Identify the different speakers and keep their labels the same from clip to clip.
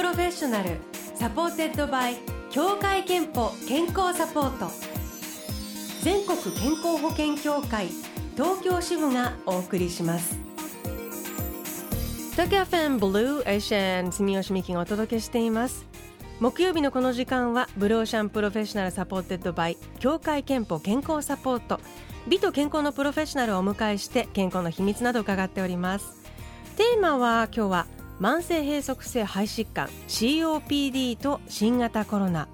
Speaker 1: プロフェッショナル supported by 協会けんぽ健康サポート。全国健康保険協会東京支部がお送りします。東京 FM ブルーオーシャン住吉美紀がお届けしています。木曜日のこの時間はブルーオーシャンプロフェッショナル supported by 協会けんぽ健康サポート。美と健康のプロフェッショナルをお迎えして健康の秘密など伺っております。テーマは今日は慢性閉塞性肺疾患 COPD と新型コロナ。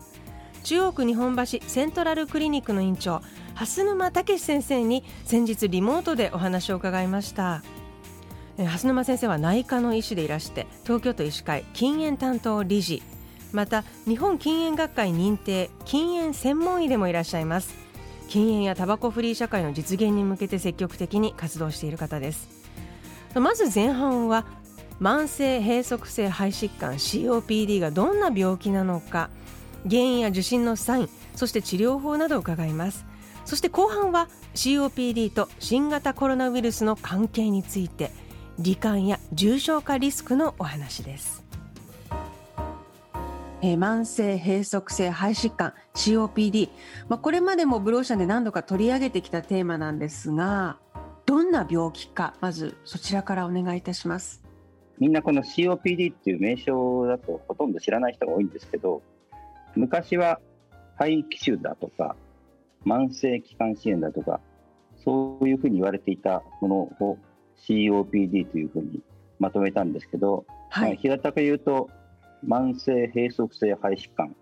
Speaker 1: 中央区日本橋セントラルクリニックの院長蓮沼武先生に先日リモートでお話を伺いました。蓮沼先生は内科の医師でいらして東京都医師会禁煙担当理事。また日本禁煙学会認定禁煙専門医でもいらっしゃいます。禁煙やタバコフリー社会の実現に向けて積極的に活動している方です。まず前半は慢性閉塞性肺疾患 COPD がどんな病気なのか原因や受診のサインそして治療法などを伺います。そして後半は COPD と新型コロナウイルスの関係について罹患や重症化リスクのお話です。えー、慢性閉塞性肺疾患 COPD、まあ、これまでもブローシャンで何度か取り上げてきたテーマなんですがどんな病気かまずそちらからお願いいたします。
Speaker 2: みんなこの COPD っていう名称だとほとんど知らない人が多いんですけど昔は肺気腫だとか慢性気管支炎だとかそういうふうに言われていたものを COPD というふうにまとめたんですけど、はい、平たく言うと慢性閉塞性肺疾患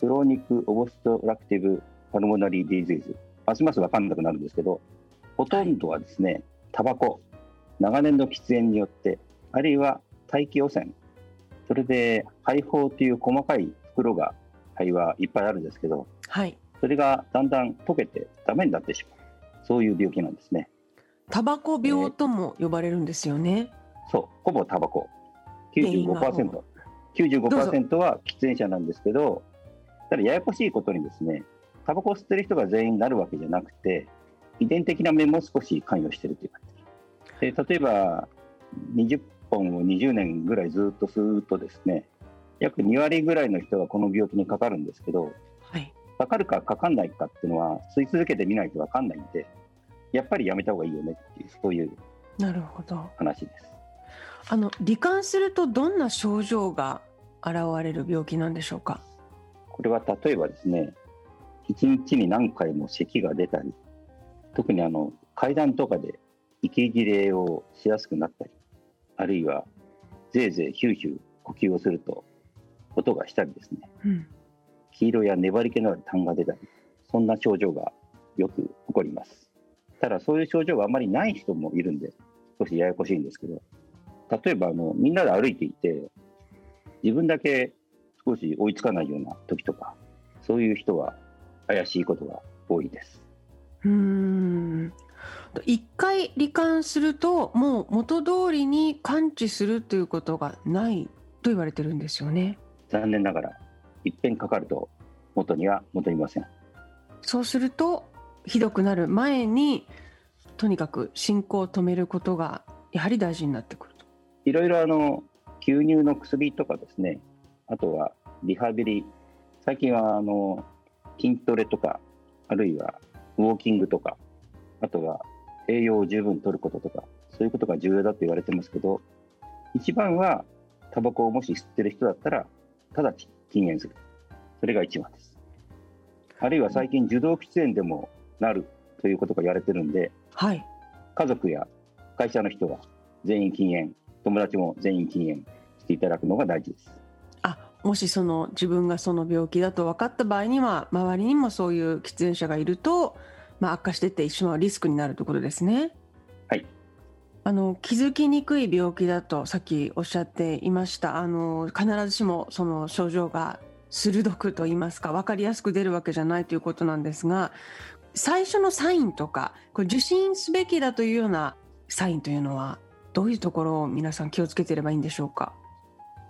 Speaker 2: クローニック・オボストラクティブ・pulmonary disease ますます分かんなくなるんですけどほとんどはですね、タバコ長年の喫煙によってあるいは大気汚染。それで肺胞という細かい袋が肺はいっぱいあるんですけど、はい、それがだんだん溶けてダメになってしまう。そういう病気なんですね。
Speaker 1: タバコ病とも呼ばれるんですよね、
Speaker 2: えー、そう。ほぼタバコ。95%, 95%は喫煙者なんですけどただややこしいことにですねタバコを吸ってる人が全員なるわけじゃなくて遺伝的な面も少し関与しているという感じ。で例えば20本を20年ぐらいずっと吸うとですね約2割ぐらいの人がこの病気にかかるんですけど、はい、かかるかかかんないかっていうのは吸い続けてみないと分かんないんでやっぱりやめた方がいいよねっていうそういうなるほど。話です。
Speaker 1: あの罹患するとどんな症状が現れる病気なんでしょうか？
Speaker 2: これは例えばですね1日に何回も咳が出たり特にあの階段とかで息切れをしやすくなったりあるいはぜいぜいヒューヒュー呼吸をすると音がしたりですね、うん、黄色や粘り気のある痰が出たりそんな症状がよく起こります。ただそういう症状があまりない人もいるんで少しややこしいんですけど。例えばあのみんなで歩いていて自分だけ少し追いつかないような時とかそういう人は怪しいことが多いです。
Speaker 1: うん一回罹患するともう元通りに完治するということがないと言われてるんですよね。
Speaker 2: 残念ながら一遍かかると元には戻りません。
Speaker 1: そうするとひどくなる前にとにかく進行を止めることがやはり大事になってくると。
Speaker 2: いろいろあの吸入の薬とかですねあとはリハビリ最近はあの筋トレとかあるいはウォーキングとかあとは栄養を十分とることとかそういうことが重要だと言われてますけど一番はタバコをもし吸ってる人だったら直ち禁煙する。それが一番です。あるいは最近受動喫煙でもなるということが言われてるんで、はい、家族や会社の人は全員禁煙友達も全員禁煙していただくのが大事です。
Speaker 1: あもしその自分がその病気だと分かった場合には周りにもそういう喫煙者がいるとまあ、悪化していってしまうリスクになるということですね。
Speaker 2: はい。
Speaker 1: あの気づきにくい病気だとさっきおっしゃっていました。あの必ずしもその症状が鋭くと言いますか分かりやすく出るわけじゃないということなんですが最初のサインとかこれ受診すべきだというようなサインというのはどういうところを皆さん気をつけてればいいんでしょうか？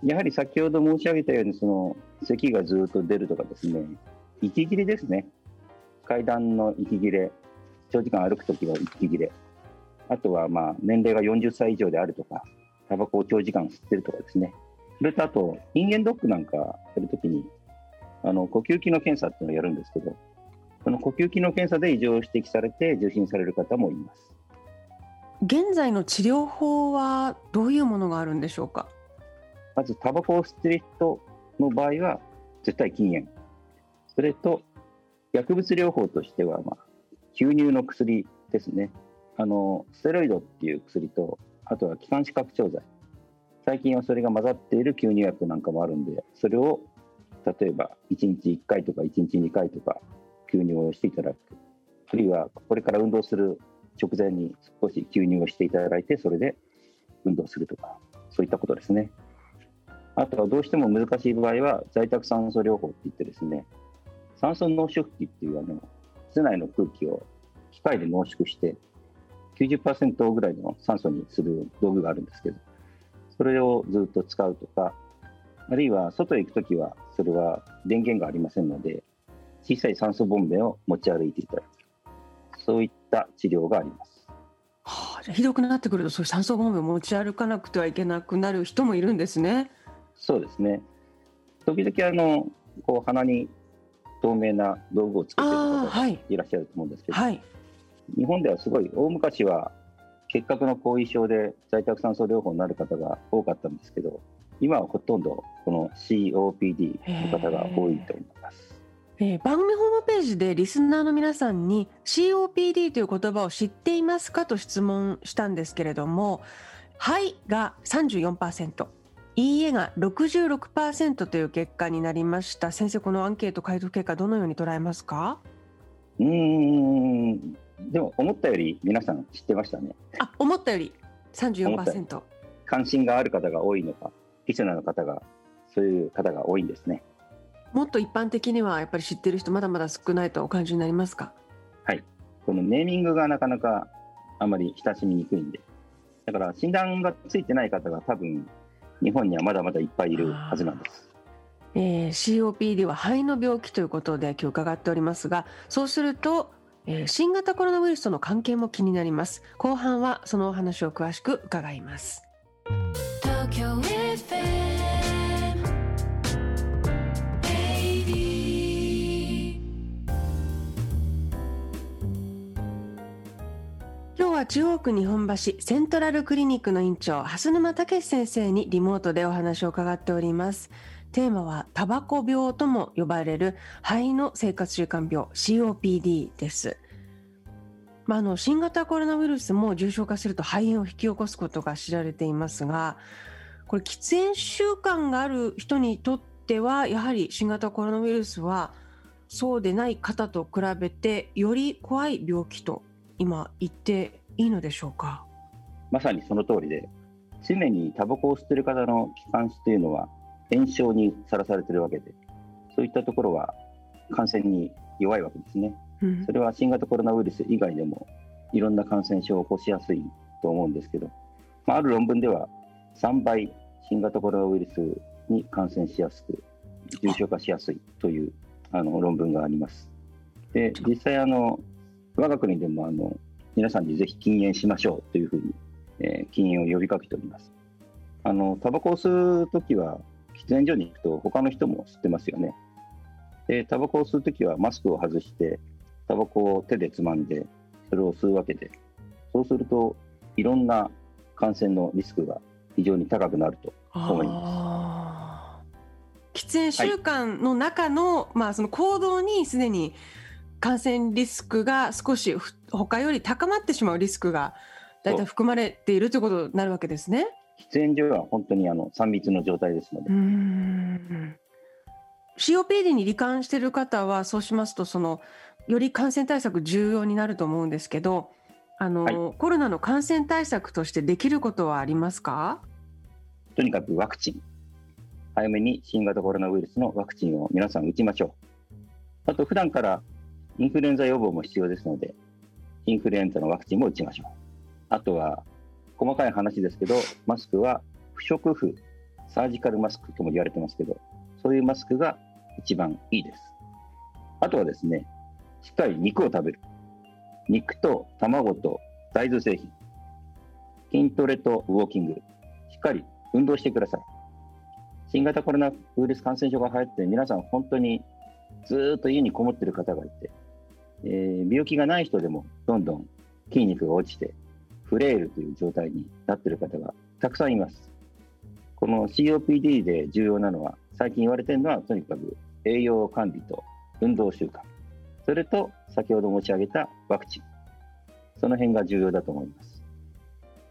Speaker 2: やはり先ほど申し上げたようにその咳がずっと出るとかですね息切れですね階段の息切れ、長時間歩くときは息切れ、あとはまあ年齢が40歳以上であるとか、タバコを長時間吸ってるとかですね、それとあと、人間ドックなんかやるときに、あの呼吸器の検査っていうのをやるんですけど、その呼吸器の検査で異常を指摘されて受診される方もいます。
Speaker 1: 現在の治療法はどういうものがあるんでしょうか？
Speaker 2: まず、タバコを吸ってる人の場合は、絶対禁煙。それと、薬物療法としては、まあ、吸入の薬ですね。あの、ステロイドっていう薬と、あとは気管支拡張剤。最近はそれが混ざっている吸入薬なんかもあるんで、それを例えば1日1回とか1日2回とか吸入をしていただく。あるいはこれから運動する直前に少し吸入をしていただいて、それで運動するとか、そういったことですね。あとはどうしても難しい場合は在宅酸素療法って言ってですね、酸素濃縮器っていうあの室内の空気を機械で濃縮して90%ぐらいの酸素にする道具があるんですけど、それをずっと使うとか、あるいは外へ行くときは、それは電源がありませんので、小さい酸素ボンベを持ち歩いていただく。そういった治療があります。
Speaker 1: はあ、ひどくなってくると、そういう酸素ボンベを持ち歩かなくてはいけなくなる人もいるんですね。
Speaker 2: そうですね。時々あのこう鼻に透明な道具をつけている方がいらっしゃると思うんですけど、はい、日本ではすごい大昔は結核の後遺症で在宅酸素療法になる方が多かったんですけど今はほとんどこの COPD の方が多いと思います。
Speaker 1: えー、番組ホームページでリスナーの皆さんに COPD という言葉を知っていますかと質問したんですけれども「はい」が34%。いいえが66%という結果になりました。先生このアンケート回答結果どのように捉えますか？
Speaker 2: うん。でも思ったより皆さん知ってましたね。
Speaker 1: あ思ったより34%
Speaker 2: 関心がある方が多いのかリスナーの方がそういう方が多いんですね。
Speaker 1: もっと一般的にはやっぱり知ってる人まだまだ少ないとお感じになりますか？
Speaker 2: はい。このネーミングがなかなかあまり親しみにくいんで。だから診断がついてない方が多分日本にはまだまだいっぱいいるはずなんです。
Speaker 1: えー、COPD は肺の病気ということで今日伺っておりますがそうすると、えー、新型コロナウイルスとの関係も気になります。後半はそのお話を詳しく伺います。は中央区日本橋セントラルクリニックの院長蓮沼武先生にリモートでお話を伺っております。テーマはタバコ病とも呼ばれる肺の生活習慣病 COPD です。まあ、あの新型コロナウイルスも重症化すると肺炎を引き起こすことが知られていますがこれ喫煙習慣がある人にとってはやはり新型コロナウイルスはそうでない方と比べてより怖い病気と今言っていいのでしょうか？
Speaker 2: まさにその通りで常にタバコを吸っている方の気管支というのは炎症にさらされているわけでそういったところは感染に弱いわけですね、うん、それは新型コロナウイルス以外でもいろんな感染症を起こしやすいと思うんですけど、まあ、ある論文では3倍新型コロナウイルスに感染しやすく重症化しやすいというあの論文があります。で実際あの我が国でもあの皆さんにぜひ禁煙しましょうというふうに、えー、禁煙を呼びかけております。あのタバコを吸うときは喫煙所に行くと他の人も吸ってますよね。でタバコを吸うときはマスクを外してタバコを手でつまんでそれを吸うわけでそうするといろんな感染のリスクが非常に高くなると思います。
Speaker 1: 喫煙習慣の中の、はい、まあその行動にすでに感染リスクが少し他より高まってしまうリスクが大体含まれているということになるわけですね。
Speaker 2: 喫煙所は本当にあの3密の状態ですので。
Speaker 1: COPD に罹患している方はそうしますとそのより感染対策重要になると思うんですけどあの、はい、コロナの感染対策としてできることはありますか？
Speaker 2: とにかくワクチン。早めに新型コロナウイルスのワクチンを皆さん打ちましょう。あと普段からインフルエンザ予防も必要ですので、インフルエンザのワクチンも打ちましょう。あとは、細かい話ですけど、マスクは不織布、サージカルマスクとも言われてますけど、そういうマスクが一番いいです。あとはですね、しっかり肉を食べる。肉と卵と大豆製品。筋トレとウォーキング。しっかり運動してください。新型コロナウイルス感染症が流行って、皆さん本当にずっと家にこもってる方がいて、えー、病気がない人でもどんどん筋肉が落ちて、フレイルという状態になっている方がたくさんいます。この COPD で重要なのは、最近言われてるのは、とにかく栄養管理と運動習慣、それと先ほど申し上げたワクチン、その辺が重要だと思います。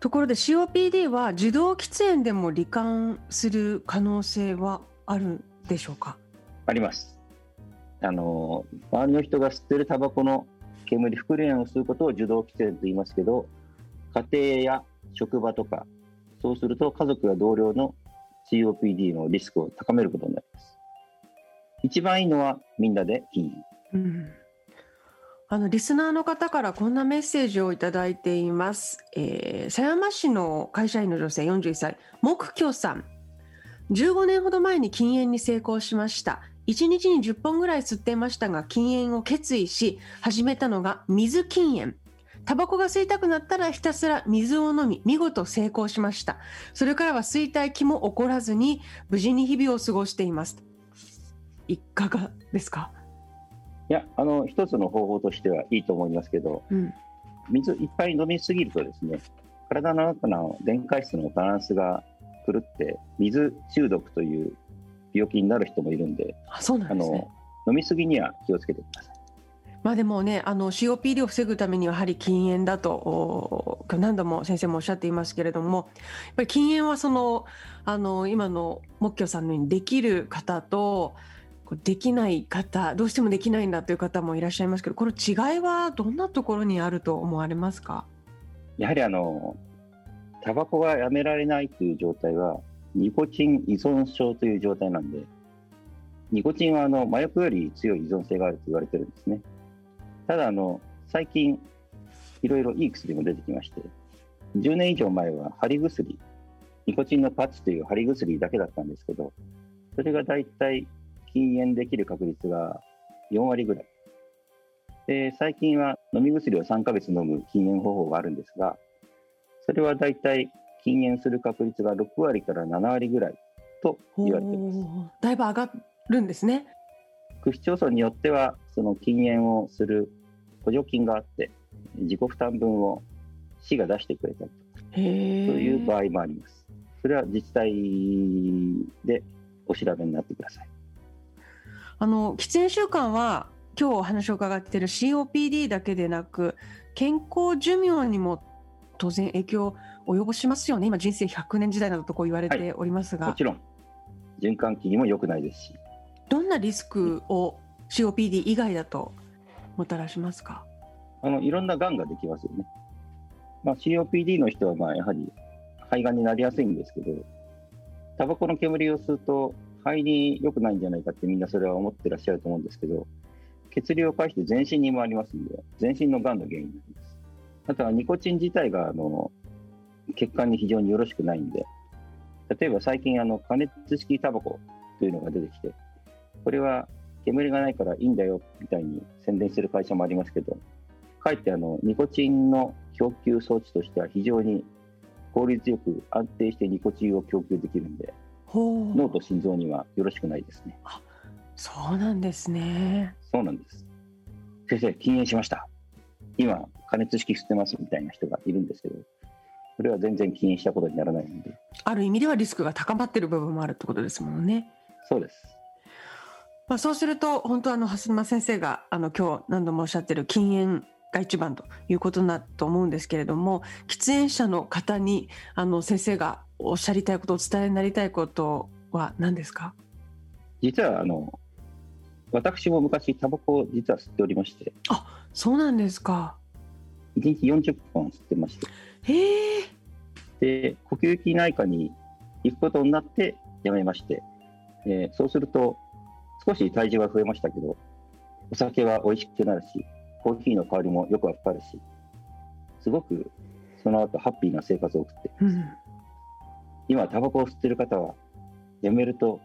Speaker 1: ところで COPD は受動喫煙でも罹患する可能性はあるでしょうか？
Speaker 2: あります。あの周りの人が吸ってるタバコの煙、副連を吸うことを受動喫煙と言いますけど、家庭や職場とか、そうすると家族や同僚の COPD のリスクを高めることになります。一番いいのはみんなで禁煙。うん
Speaker 1: あのリスナーの方からこんなメッセージをいただいています。えー、狭山市の会社員の女性41歳、木居さん。15年ほど前に禁煙に成功しました。1日に10本ぐらい吸っていましたが、禁煙を決意し、始めたのが水禁煙。タバコが吸いたくなったらひたすら水を飲み、見事成功しました。それからは吸いたい気も起こらずに、無事に日々を過ごしています。いかがですか？
Speaker 2: いや、あの、一つの方法としてはいいと思いますけど、うん、水いっぱい飲みすぎるとですね、体の中の電解質のバランスが狂って、水中毒という病気になる人もいるんで、
Speaker 1: あそうなんですね、
Speaker 2: 飲みすぎには気をつけてください。
Speaker 1: まあでもね、あの COPD を防ぐためにはやはり禁煙だと何度も先生もおっしゃっていますけれども、やっぱり禁煙はそのあの今の木魚さんのようにできる方とできない方、どうしてもできないんだという方もいらっしゃいますけど、この違いはどんなところにあると思われますか？
Speaker 2: やはりあの、タバコがやめられないという状態は、ニコチン依存症という状態なんで、ニコチンはあの麻薬より強い依存性があると言われてるんですね。ただあの、最近、いろいろいい薬も出てきまして、10年以上前は貼り薬、ニコチンのパッチという貼り薬だけだったんですけど、それが大体禁煙できる確率が4割ぐらい。で最近は飲み薬を3ヶ月飲む禁煙方法があるんですが、それは大体禁煙する確率が6割から7割ぐらいと言われています。
Speaker 1: だいぶ上がるんですね。
Speaker 2: 区市町村によっては、その禁煙をする補助金があって、自己負担分を市が出してくれたりという場合もあります。それは自治体でお調べになってください。
Speaker 1: あの喫煙習慣は今日お話を伺っている COPD だけでなく健康寿命にも当然影響を及ぼしますよね。今人生100年時代などとこう言われておりますが、
Speaker 2: はい、もちろん。循環器にも良くないですし。
Speaker 1: どんなリスクを COPD 以外だともたらしますか？
Speaker 2: あのいろんながんができますよね、まあ、COPD の人はまあやはり肺がんになりやすいんですけどタバコの煙を吸うと肺に良くないんじゃないかってみんなそれは思ってらっしゃると思うんですけど、血流を介して全身にもありますんで、全身のがんの原因になります。あとはニコチン自体があの血管に非常によろしくないんで、例えば最近あの加熱式タバコというのが出てきて、これは煙がないからいいんだよみたいに宣伝してる会社もありますけど、かえってあのニコチンの供給装置としては非常に効率よく安定してニコチンを供給できるんで、脳と心臓にはよろしくないですね。あ
Speaker 1: そうなんですね。
Speaker 2: そうなんです。先生、禁煙しました。今、加熱式吸ってますみたいな人がいるんですけど、それは全然禁煙したことにならないので。
Speaker 1: ある意味ではリスクが高まっている部分もあるってことですもんね。
Speaker 2: そうです。
Speaker 1: まあ、そうすると、本当あの、蓮沼先生があの今日何度もおっしゃってる禁煙が一番ということだと思うんですけれども喫煙者の方にあの先生がおっしゃりたいことお伝えになりたいことは何ですか？
Speaker 2: 実はあの私も昔タバコを実は吸っておりまして
Speaker 1: あそうなんですか
Speaker 2: 1日40本吸ってまして
Speaker 1: へえ
Speaker 2: で呼吸器内科に行くことになってやめまして、えー、そうすると少し体重は増えましたけどお酒は美味しくなるしコーヒーの香りもよくわかるし、すごくその後ハッピーな生活を送って。うん、今、タバコを吸ってる方は、やめると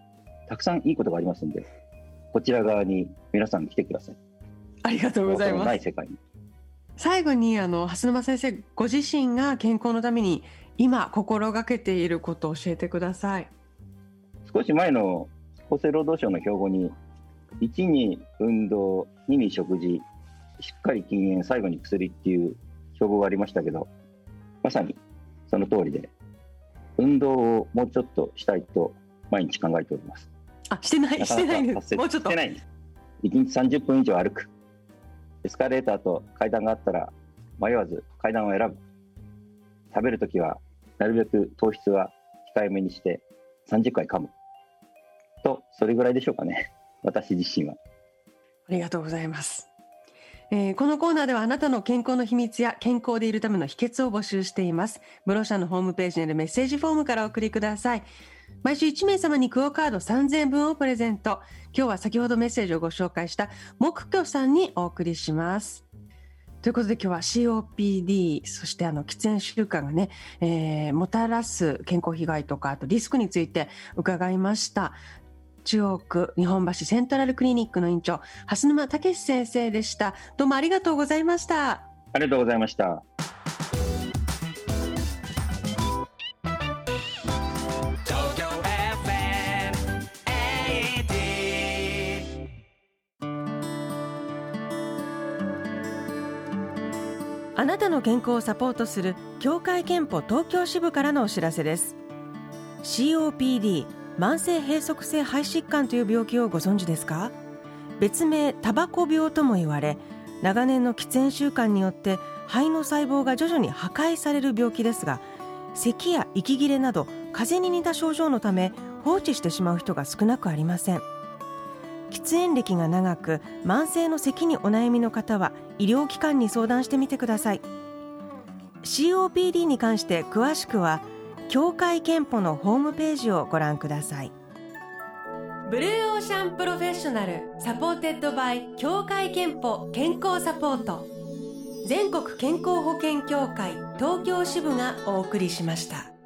Speaker 2: たくさんいいことがありますんで、こちら側に皆さん来てください。
Speaker 1: ありがとうございます。
Speaker 2: ない世界に。
Speaker 1: 最後にあの蓮沼先生ご自身が健康のために今心がけていることを教えてください。
Speaker 2: 少し前の厚生労働省の標語に1に運動2に食事しっかり禁煙最後に薬っていう標語がありましたけどまさにその通りで運動をもうちょっとしたいと毎日考えております。
Speaker 1: あしてないしてないです。もうちょっと
Speaker 2: してないんです。1日30分以上歩くエスカレーターと階段があったら迷わず階段を選ぶ食べるときはなるべく糖質は控えめにして30回噛むとそれぐらいでしょうかね 私自身は
Speaker 1: ありがとうございます。えーこのコーナーではあなたの健康の秘密や健康でいるための秘訣を募集しています。ブロシャのホームページにあるメッセージフォームからお送りください。毎週1名様にクオカード3000分をプレゼント。今日は先ほどメッセージをご紹介した木居さんにお送りします。ということで今日は COPD そしてあの喫煙習慣がね、えーもたらす健康被害とかあとリスクについて伺いました。中央区日本橋セントラルクリニックの院長蓮沼武先生でしたどうもありがとうございました
Speaker 2: ありがとうございました。
Speaker 1: たの健康をサポートする協会憲法東京支部からのお知らせです。COPD 慢性閉塞性肺疾患という病気をご存知ですか？別名タバコ病とも言われ長年の喫煙習慣によって肺の細胞が徐々に破壊される病気ですが咳や息切れなど風邪に似た症状のため放置してしまう人が少なくありません。喫煙歴が長く慢性の咳にお悩みの方は医療機関に相談してみてください。COPD に関して詳しくは協会憲法のホームページをご覧ください。ブルーオーシャンプロフェッショナル supported by 協会けんぽ健康サポート。全国健康保険協会東京支部がお送りしました。